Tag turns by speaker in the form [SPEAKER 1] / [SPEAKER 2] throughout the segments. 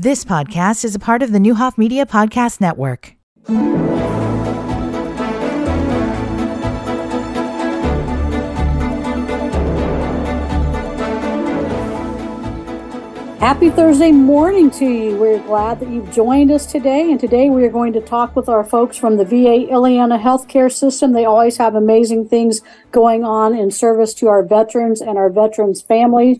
[SPEAKER 1] This podcast is a part of the Neuhoff Media Podcast Network.
[SPEAKER 2] Happy Thursday morning to you. We're glad that you've joined us today. And today we are going to talk with our folks from the VA Illiana Healthcare System. They always have amazing things going on in service to our veterans and our veterans' families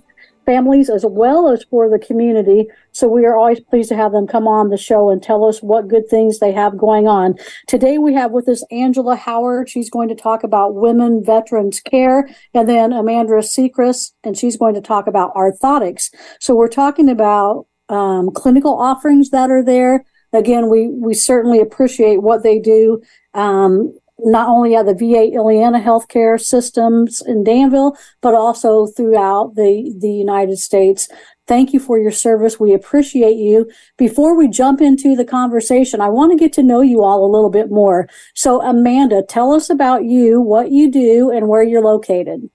[SPEAKER 2] families as well as for the community. So we are always pleased to have them come on the show and tell us what good things they have going on. Today we have with us Angela Howard. She's going to talk about women veterans care, and then Amanda Secrist, and she's going to talk about orthotics. So we're talking about um, clinical offerings that are there. Again, we we certainly appreciate what they do. Um, not only at the VA Illiana healthcare systems in Danville, but also throughout the, the United States. Thank you for your service. We appreciate you. Before we jump into the conversation, I want to get to know you all a little bit more. So, Amanda, tell us about you, what you do, and where you're located.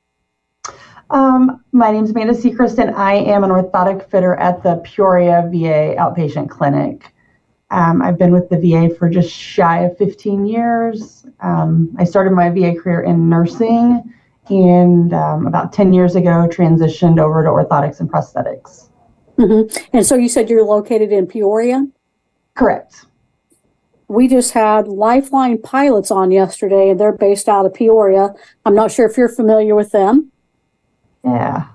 [SPEAKER 3] Um, my name is Amanda Secrist, and I am an orthotic fitter at the Peoria VA outpatient clinic. Um, I've been with the VA for just shy of 15 years. Um, I started my VA career in nursing and um, about 10 years ago transitioned over to orthotics and prosthetics.
[SPEAKER 2] Mm-hmm. And so you said you're located in Peoria?
[SPEAKER 3] Correct.
[SPEAKER 2] We just had Lifeline pilots on yesterday, and they're based out of Peoria. I'm not sure if you're familiar with them.
[SPEAKER 3] Yeah.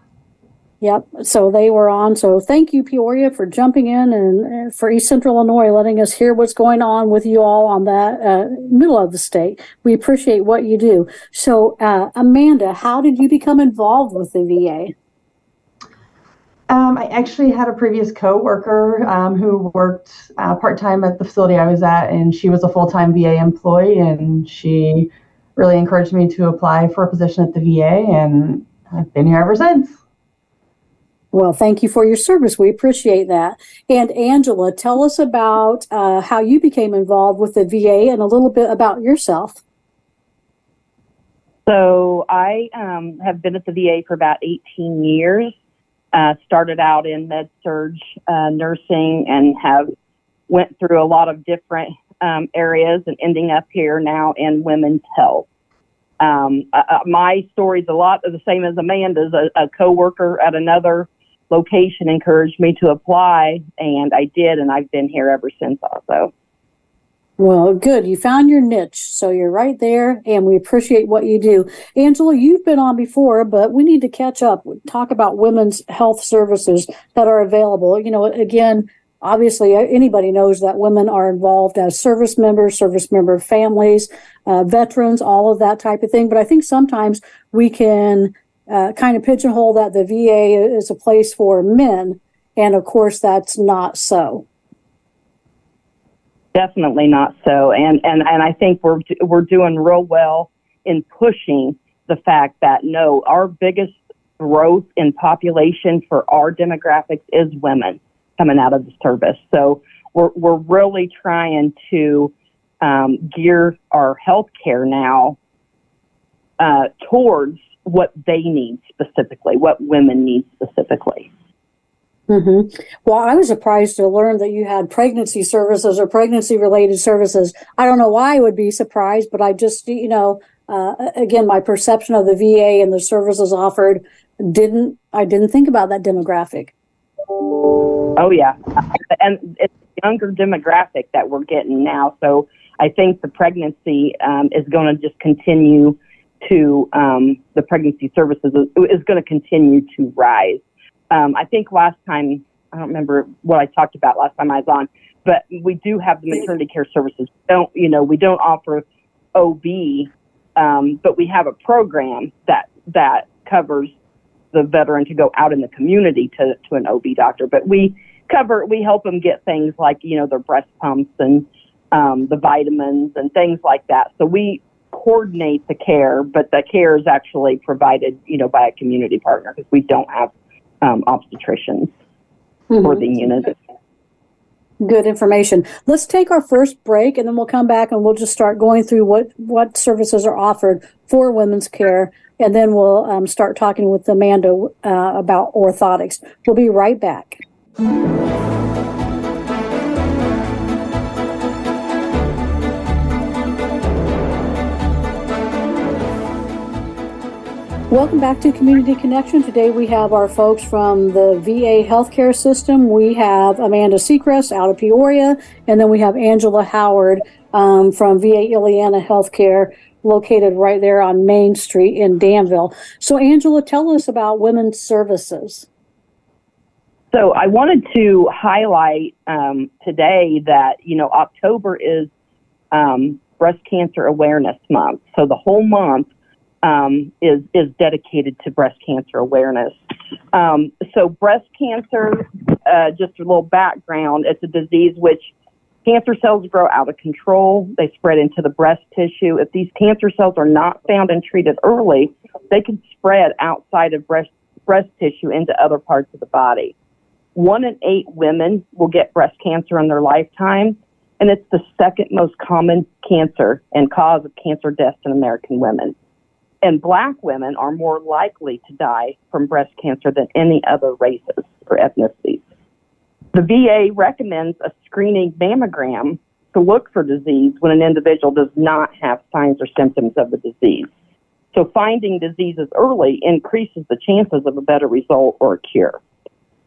[SPEAKER 2] Yep. So they were on. So thank you, Peoria, for jumping in and for East Central Illinois, letting us hear what's going on with you all on that uh, middle of the state. We appreciate what you do. So, uh, Amanda, how did you become involved with the VA?
[SPEAKER 3] Um, I actually had a previous coworker um, who worked uh, part time at the facility I was at, and she was a full time VA employee, and she really encouraged me to apply for a position at the VA, and I've been here ever since.
[SPEAKER 2] Well, thank you for your service. We appreciate that. And Angela, tell us about uh, how you became involved with the VA and a little bit about yourself.
[SPEAKER 4] So, I um, have been at the VA for about 18 years. Uh, started out in med surg uh, nursing and have went through a lot of different um, areas and ending up here now in women's health. Um, uh, uh my story's a lot of the same as Amanda's. A, a coworker at another location encouraged me to apply, and I did, and I've been here ever since also.
[SPEAKER 2] Well, good. You found your niche. So you're right there, and we appreciate what you do. Angela, you've been on before, but we need to catch up, talk about women's health services that are available. You know, again, obviously, anybody knows that women are involved as service members, service member families, uh, veterans, all of that type of thing. But I think sometimes we can uh, kind of pigeonhole that the VA is a place for men, and of course that's not so.
[SPEAKER 4] Definitely not so, and and and I think we're we're doing real well in pushing the fact that no, our biggest growth in population for our demographics is women coming out of the service. So we're we're really trying to um, gear our healthcare now uh, towards what they need specifically, what women need specifically.
[SPEAKER 2] Mm-hmm. Well, I was surprised to learn that you had pregnancy services or pregnancy related services. I don't know why I would be surprised, but I just, you know, uh, again, my perception of the VA and the services offered didn't, I didn't think about that demographic.
[SPEAKER 4] Oh, yeah. And it's younger demographic that we're getting now. So I think the pregnancy um, is going to just continue to um, the pregnancy services is, is going to continue to rise. Um, I think last time, I don't remember what I talked about last time I was on, but we do have the maternity care services. We don't you know we don't offer OB, um, but we have a program that that covers the veteran to go out in the community to to an OB doctor. But we cover we help them get things like you know their breast pumps and um, the vitamins and things like that. So we coordinate the care, but the care is actually provided, you know, by a community partner because we don't have um, obstetricians mm-hmm. for the unit.
[SPEAKER 2] Good information. Let's take our first break, and then we'll come back and we'll just start going through what what services are offered for women's care, and then we'll um, start talking with Amanda uh, about orthotics. We'll be right back. Welcome back to Community Connection. Today we have our folks from the VA healthcare system. We have Amanda Secrist out of Peoria, and then we have Angela Howard um, from VA Illiana Healthcare, located right there on Main Street in Danville. So, Angela, tell us about women's services.
[SPEAKER 4] So, I wanted to highlight um, today that, you know, October is um, Breast Cancer Awareness Month. So, the whole month um, is is dedicated to breast cancer awareness. Um, so breast cancer, uh, just a little background, it's a disease which cancer cells grow out of control. They spread into the breast tissue. If these cancer cells are not found and treated early, they can spread outside of breast breast tissue into other parts of the body. One in eight women will get breast cancer in their lifetime, and it's the second most common cancer and cause of cancer deaths in American women. And black women are more likely to die from breast cancer than any other races or ethnicities. The VA recommends a screening mammogram to look for disease when an individual does not have signs or symptoms of the disease. So finding diseases early increases the chances of a better result or a cure.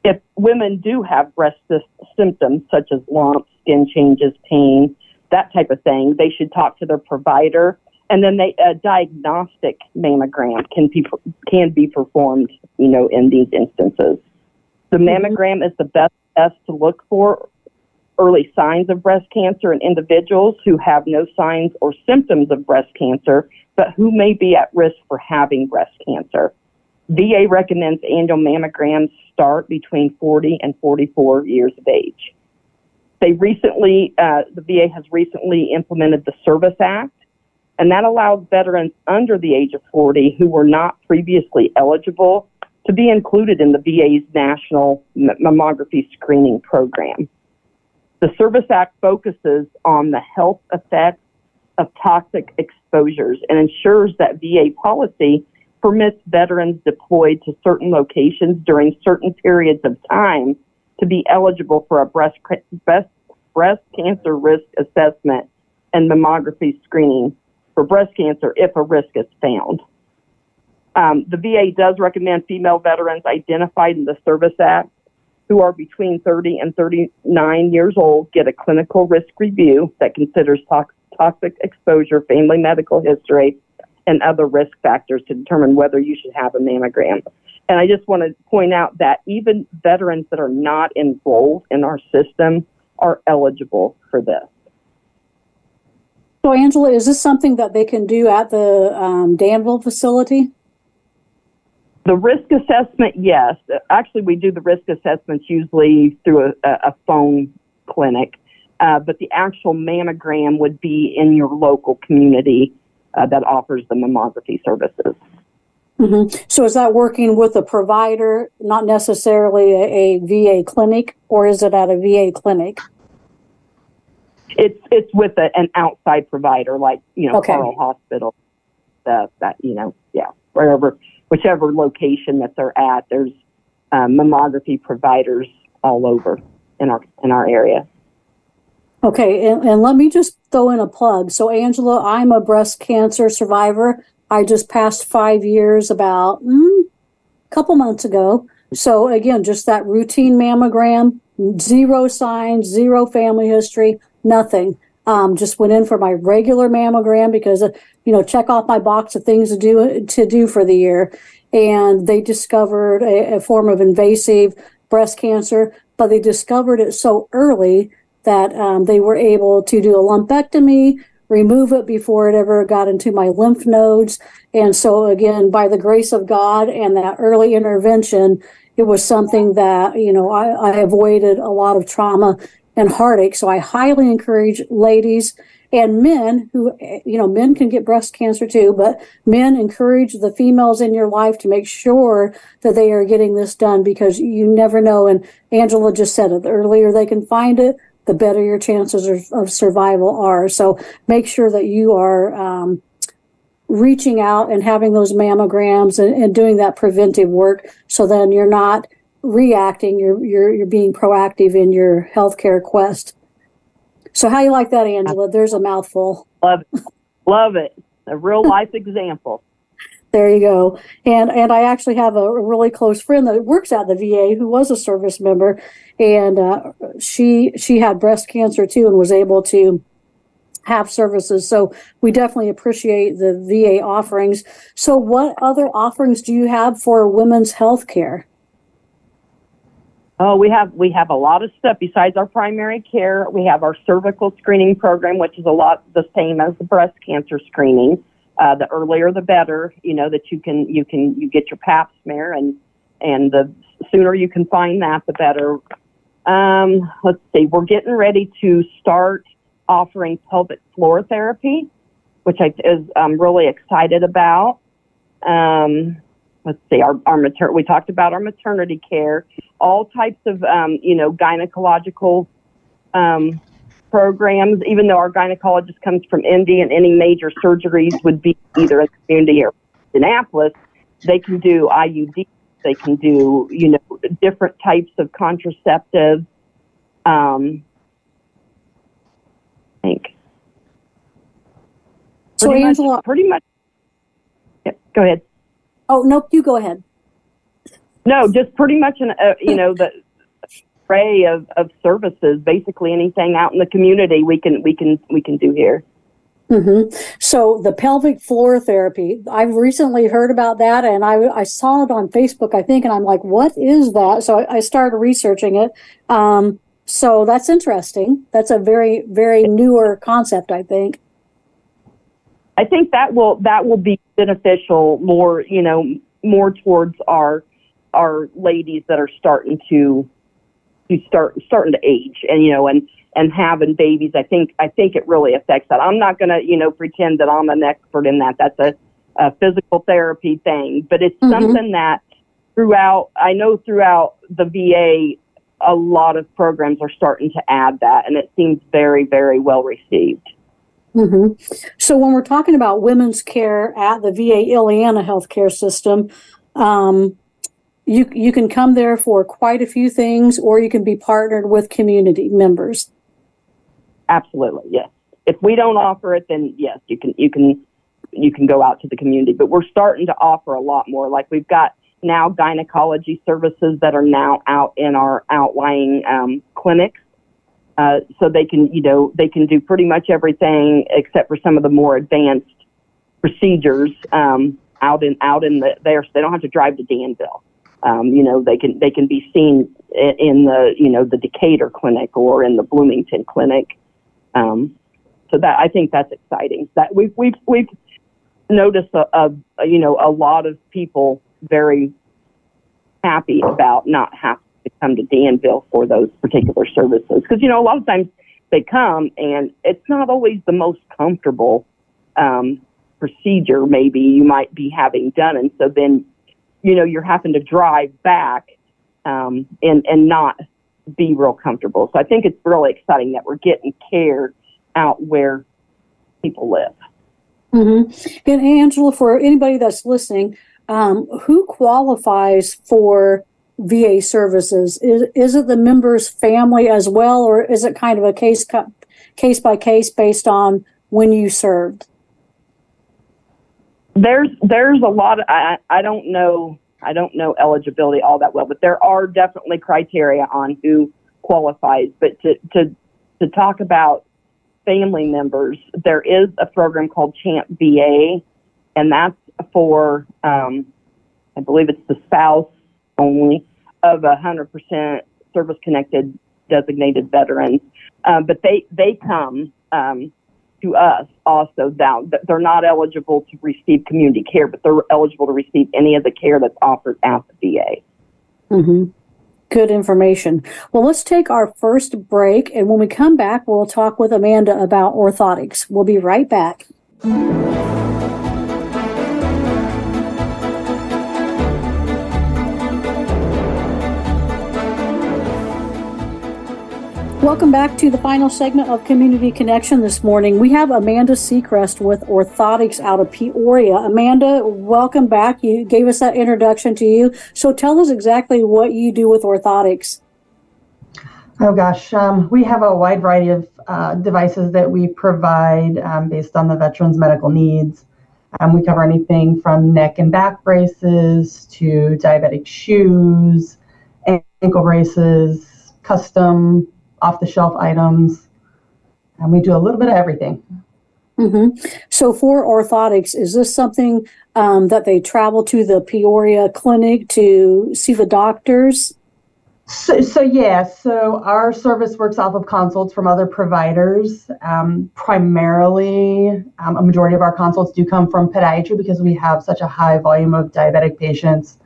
[SPEAKER 4] If women do have breast symptoms such as lumps, skin changes, pain, that type of thing, they should talk to their provider and then they, a diagnostic mammogram can be can be performed, you know, in these instances. The mm-hmm. mammogram is the best test to look for early signs of breast cancer in individuals who have no signs or symptoms of breast cancer, but who may be at risk for having breast cancer. VA recommends annual mammograms start between 40 and 44 years of age. They recently, uh, the VA has recently implemented the Service Act, and that allows veterans under the age of 40 who were not previously eligible to be included in the VA's national mammography screening program. The Service Act focuses on the health effects of toxic exposures and ensures that VA policy permits veterans deployed to certain locations during certain periods of time to be eligible for a breast, breast, breast cancer risk assessment and mammography screening for breast cancer if a risk is found. Um, the VA does recommend female veterans identified in the Service Act who are between 30 and 39 years old get a clinical risk review that considers tox- toxic exposure, family medical history, and other risk factors to determine whether you should have a mammogram. And I just want to point out that even veterans that are not enrolled in our system are eligible for this.
[SPEAKER 2] So, Angela, is this something that they can do at the um, Danville facility?
[SPEAKER 4] The risk assessment, yes. Actually, we do the risk assessments usually through a, a phone clinic, uh, but the actual mammogram would be in your local community uh, that offers the mammography services.
[SPEAKER 2] Mm-hmm. So, is that working with a provider, not necessarily a, a VA clinic, or is it at a VA clinic?
[SPEAKER 4] It's it's with a, an outside provider, like you know, okay. Carle Hospital. Uh, that you know, yeah, wherever, whichever location that they're at, there's um, mammography providers all over in our in our area.
[SPEAKER 2] Okay, and, and let me just throw in a plug. So, Angela, I'm a breast cancer survivor. I just passed five years about mm, a couple months ago. So, again, just that routine mammogram, zero signs, zero family history nothing. Um, just went in for my regular mammogram because, uh, you know, check off my box of things to do to do for the year. And they discovered a, a form of invasive breast cancer, but they discovered it so early that um, they were able to do a lumpectomy, remove it before it ever got into my lymph nodes. And so, again, by the grace of God and that early intervention, it was something that, you know, I, I avoided a lot of trauma and heartache. So I highly encourage ladies and men who, you know, men can get breast cancer too, but men encourage the females in your life to make sure that they are getting this done because you never know. And Angela just said it the earlier they can find it, the better your chances of, of survival are. So make sure that you are, um, reaching out and having those mammograms and, and doing that preventive work so then you're not reacting, you're you're you're being proactive in your healthcare quest. So how you like that, Angela? There's a mouthful.
[SPEAKER 4] Love it. Love it. A real life example.
[SPEAKER 2] There you go. And and I actually have a really close friend that works at the VA who was a service member, and uh, she she had breast cancer too and was able to have services. So we definitely appreciate the VA offerings. So what other offerings do you have for women's health care?
[SPEAKER 4] Oh, we have we have a lot of stuff besides our primary care. We have our cervical screening program, which is a lot the same as the breast cancer screening. Uh, the earlier the better. You know that you can you can you get your Pap smear, and and the sooner you can find that, the better. Um, let's see, we're getting ready to start offering pelvic floor therapy, which I is I'm really excited about. Um, let's see, our, our mater- we talked about our maternity care, all types of, um, you know, gynecological um, programs, even though our gynecologist comes from Indy and any major surgeries would be either in the community or Indianapolis, they can do IUD, they can do, you know, different types of contraceptives. Um, I think.
[SPEAKER 2] So
[SPEAKER 4] Pretty much-
[SPEAKER 2] Angela,
[SPEAKER 4] pretty much. Yep, go ahead.
[SPEAKER 2] oh nope, you go ahead.
[SPEAKER 4] No, just pretty much an uh, you know the array of, of services. Basically, anything out in the community we can we can we can do here.
[SPEAKER 2] hmm So the pelvic floor therapy, I've recently heard about that, and I I saw it on Facebook, I think, and I'm like, what is that? So I, I started researching it. Um, so that's interesting. That's a very very newer concept, I think.
[SPEAKER 4] I think that will that will be beneficial more you know more towards our our ladies that are starting to to start starting to age and you know and and having babies. I think I think it really affects that. I'm not going to you know pretend that I'm an expert in that. That's a, a physical therapy thing, but it's
[SPEAKER 2] Mhm.
[SPEAKER 4] something that throughout I know throughout the VA a lot of programs are starting to add that, and it seems very very well received.
[SPEAKER 2] hmm So when we're talking about women's care at the VA Illiana healthcare system, um, you you can come there for quite a few things, or you can be partnered with community members.
[SPEAKER 4] Absolutely, yes. If we don't offer it, then yes, you can you can you can go out to the community. But we're starting to offer a lot more. Like we've got now gynecology services that are now out in our outlying um, clinics, uh, so they can you know they can do pretty much everything except for some of the more advanced procedures um, out in out in the there. So they don't have to drive to Danville. Um, you know they can they can be seen in, the you know the Decatur clinic or in the Bloomington clinic. Um, so that I think that's exciting. That we've we've we've noticed a, a, a you know a lot of people very happy about not having to come to Danville for those particular services because you know a lot of times they come and it's not always the most comfortable um, procedure maybe you might be having done and so then you know you're having to drive back um, and and not be real comfortable. So I think it's really exciting that we're getting care out where people live.
[SPEAKER 2] hmm And Angela, for anybody that's listening, um, who qualifies for VA services? Is is it the member's family as well, or is it kind of a case case by case based on when you served?
[SPEAKER 4] There's there's a lot of I I don't know I don't know eligibility all that well, but there are definitely criteria on who qualifies. But to to to talk about family members, there is a program called CHAMPVA, and that's for um, I believe it's the spouse only of a hundred percent service connected designated veterans. Um, but they they come um, to us also now. Th- They're not eligible to receive community care, but they're eligible to receive any of the care that's offered at the VA.
[SPEAKER 2] Mm-hmm. Good information. Well, let's take our first break, and when we come back, we'll talk with Amanda about orthotics. We'll be right back. Welcome back to the final segment of Community Connection this morning. We have Amanda Secrist with Orthotics out of Peoria. Amanda, welcome back. You gave us that introduction to you. So tell us exactly what you do with orthotics.
[SPEAKER 3] Oh gosh, um, we have a wide variety of uh, devices that we provide um, based on the veteran's medical needs. Um, we cover anything from neck and back braces to diabetic shoes, ankle braces, custom off the shelf items. And we do a little bit of everything.
[SPEAKER 2] Mm-hmm. So for orthotics, is this something um, that they travel to the Peoria clinic to see the doctors?
[SPEAKER 3] So, so yeah, so our service works off of consults from other providers. Um, primarily, um, a majority of our consults do come from podiatry because we have such a high volume of diabetic patients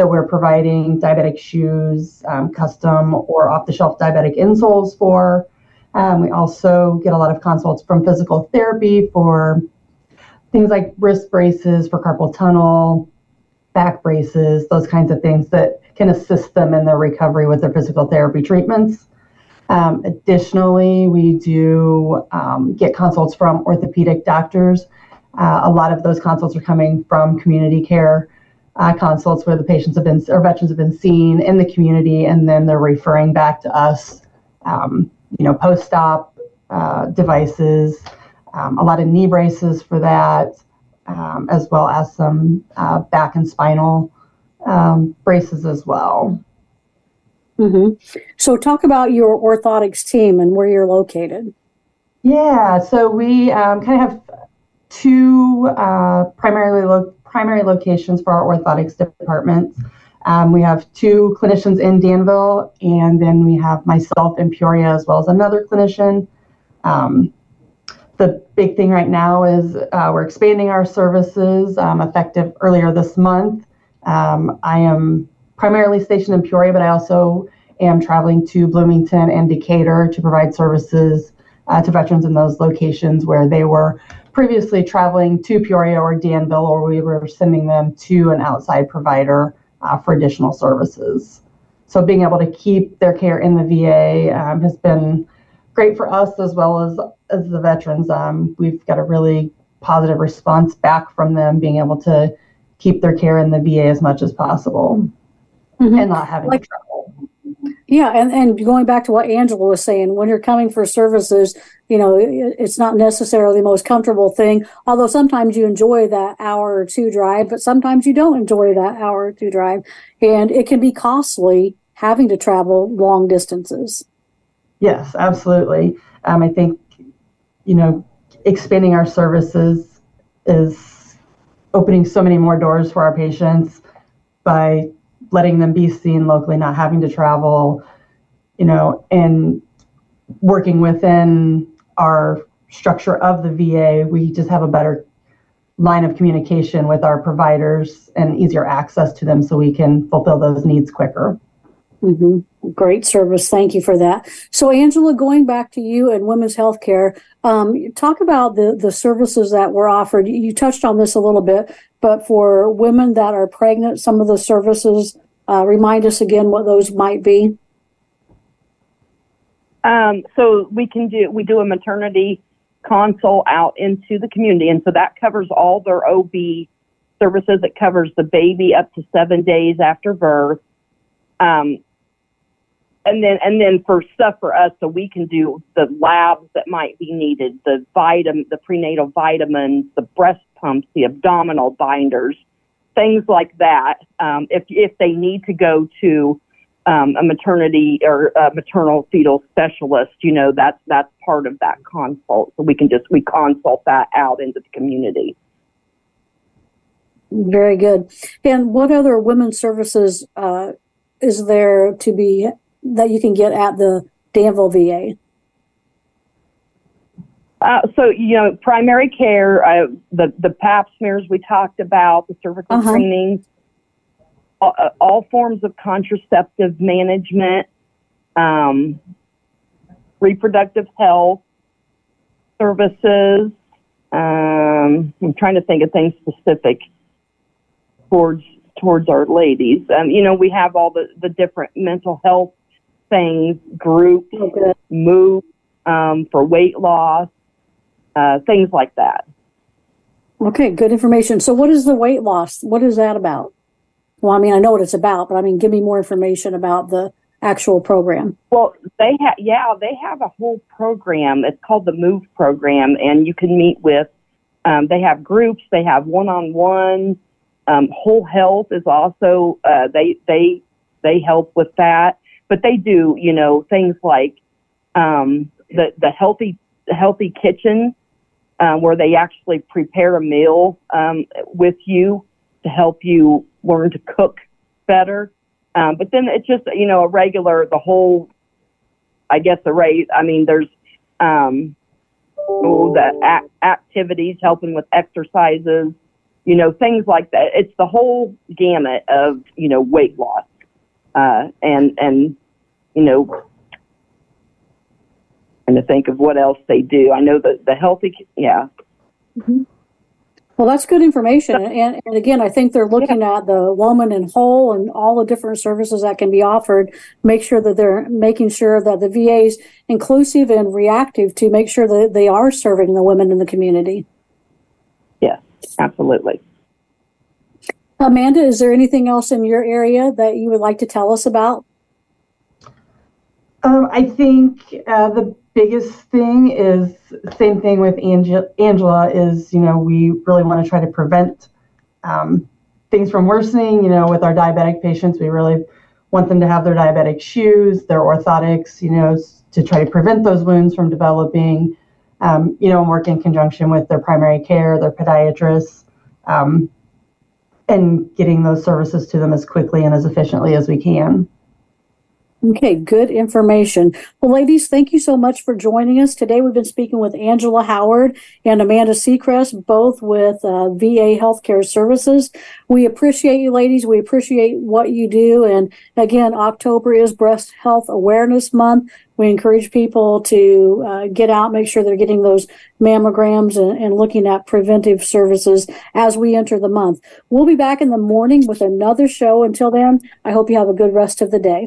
[SPEAKER 3] that we're providing diabetic shoes, um, custom or off the shelf diabetic insoles for. Um, we also get a lot of consults from physical therapy for things like wrist braces for carpal tunnel, back braces, those kinds of things that can assist them in their recovery with their physical therapy treatments. Um, additionally, we do um, get consults from orthopedic doctors. Uh, a lot of those consults are coming from community care uh, consults where the patients have been or veterans have been seen in the community, and then they're referring back to us. Um, you know, post-op uh, devices, um, a lot of knee braces for that, um, as well as some uh, back and spinal um, braces as well.
[SPEAKER 2] Mm-hmm. So, talk about your orthotics team and where you're located.
[SPEAKER 3] Yeah, so we um, kind of have two uh, primarily lo- primary locations for our orthotics departments. Um, we have two clinicians in Danville, and then we have myself in Peoria as well as another clinician. Um, the big thing right now is uh, we're expanding our services um, effective earlier this month. Um, I am primarily stationed in Peoria, but I also am traveling to Bloomington and Decatur to provide services uh, to veterans in those locations where they were previously traveling to Peoria or Danville, or we were sending them to an outside provider uh, for additional services. So being able to keep their care in the VA um, has been great for us as well as as the veterans. Um, we've got a really positive response back from them being able to keep their care in the VA as much as possible mm-hmm. and not having like, trouble.
[SPEAKER 2] Yeah, and, and going back to what Angela was saying, when you're coming for services, you know, it, it's not necessarily the most comfortable thing. Although sometimes you enjoy that hour or two drive, but sometimes you don't enjoy that hour or two drive, and it can be costly having to travel long distances.
[SPEAKER 3] Yes, absolutely. Um, I think, you know, expanding our services is opening so many more doors for our patients by letting them be seen locally, not having to travel, you know, and working within our structure of the VA, we just have a better line of communication with our providers and easier access to them so we can fulfill those needs quicker.
[SPEAKER 2] Mm-hmm. Great service. Thank you for that. So, Angela, going back to you and women's health care, um, talk about the, the services that were offered. You touched on this a little bit, but for women that are pregnant, some of the services, uh, remind us again what those might be.
[SPEAKER 4] Um, so we can do we do a maternity console out into the community, and so that covers all their OB services. It covers the baby up to seven days after birth. Um, and then and then for stuff for us, so we can do the labs that might be needed, the vitamin, the prenatal vitamins, the breast pumps, the abdominal binders, things like that. Um, if if they need to go to um, a maternity or a maternal fetal specialist, you know that's that's part of that consult. So we can just we consult that out into the community.
[SPEAKER 2] Very good. And what other women's services uh, is there to be that you can get at the Danville VA?
[SPEAKER 4] Uh, so you know, primary care, uh, the the Pap smears we talked about, the cervical uh-huh. screenings, all, all, forms of contraceptive management, um, reproductive health services. Um, I'm trying to think of things specific towards towards our ladies. Um, you know, we have all the the different mental health things, groups, okay. move um, for weight loss, uh, things like that.
[SPEAKER 2] Okay, good information. So, what is the weight loss? What is that about? Well, I mean, I know what it's about, but I mean, give me more information about the actual program.
[SPEAKER 4] Well, they have, yeah, they have a whole program. It's called the Move program, and you can meet with Um, they have groups. They have one-on-one. Um, whole health is also uh, they they they help with that, but they do you know things like um, the the healthy healthy kitchen um, where they actually prepare a meal um, with you to help you learn to cook better. Um, but then it's just you know a regular the whole I guess the rate. I mean there's um, oh, the a- activities helping with exercises you know, things like that. It's the whole gamut of, you know, weight loss. Uh, and, and, you know, and to think of what else they do. I know that the healthy, yeah.
[SPEAKER 2] Mm-hmm. Well, that's good information. And, and again, I think they're looking yeah. at the woman in whole and all the different services that can be offered. Make sure that they're making sure that the VA is inclusive and reactive to make sure that they are serving the women in the community.
[SPEAKER 4] Yes, absolutely.
[SPEAKER 2] Amanda, is there anything else in your area that you would like to tell us about?
[SPEAKER 3] Um, I think uh, the biggest thing is same thing with Ange- Angela is you know we really want to try to prevent um, things from worsening. You know, with our diabetic patients, we really want them to have their diabetic shoes, their orthotics, you know, to try to prevent those wounds from developing. Um, you know, and work in conjunction with their primary care, their podiatrists, um, and getting those services to them as quickly and as efficiently as we can.
[SPEAKER 2] Okay, good information. Well, ladies, thank you so much for joining us. Today we've been speaking with Angela Howard and Amanda Secrist, both with uh, VA Healthcare Services. We appreciate you, ladies. We appreciate what you do. And again, October is Breast Health Awareness Month. We encourage people to uh, get out, make sure they're getting those mammograms and, and looking at preventive services as we enter the month. We'll be back in the morning with another show. Until then, I hope you have a good rest of the day.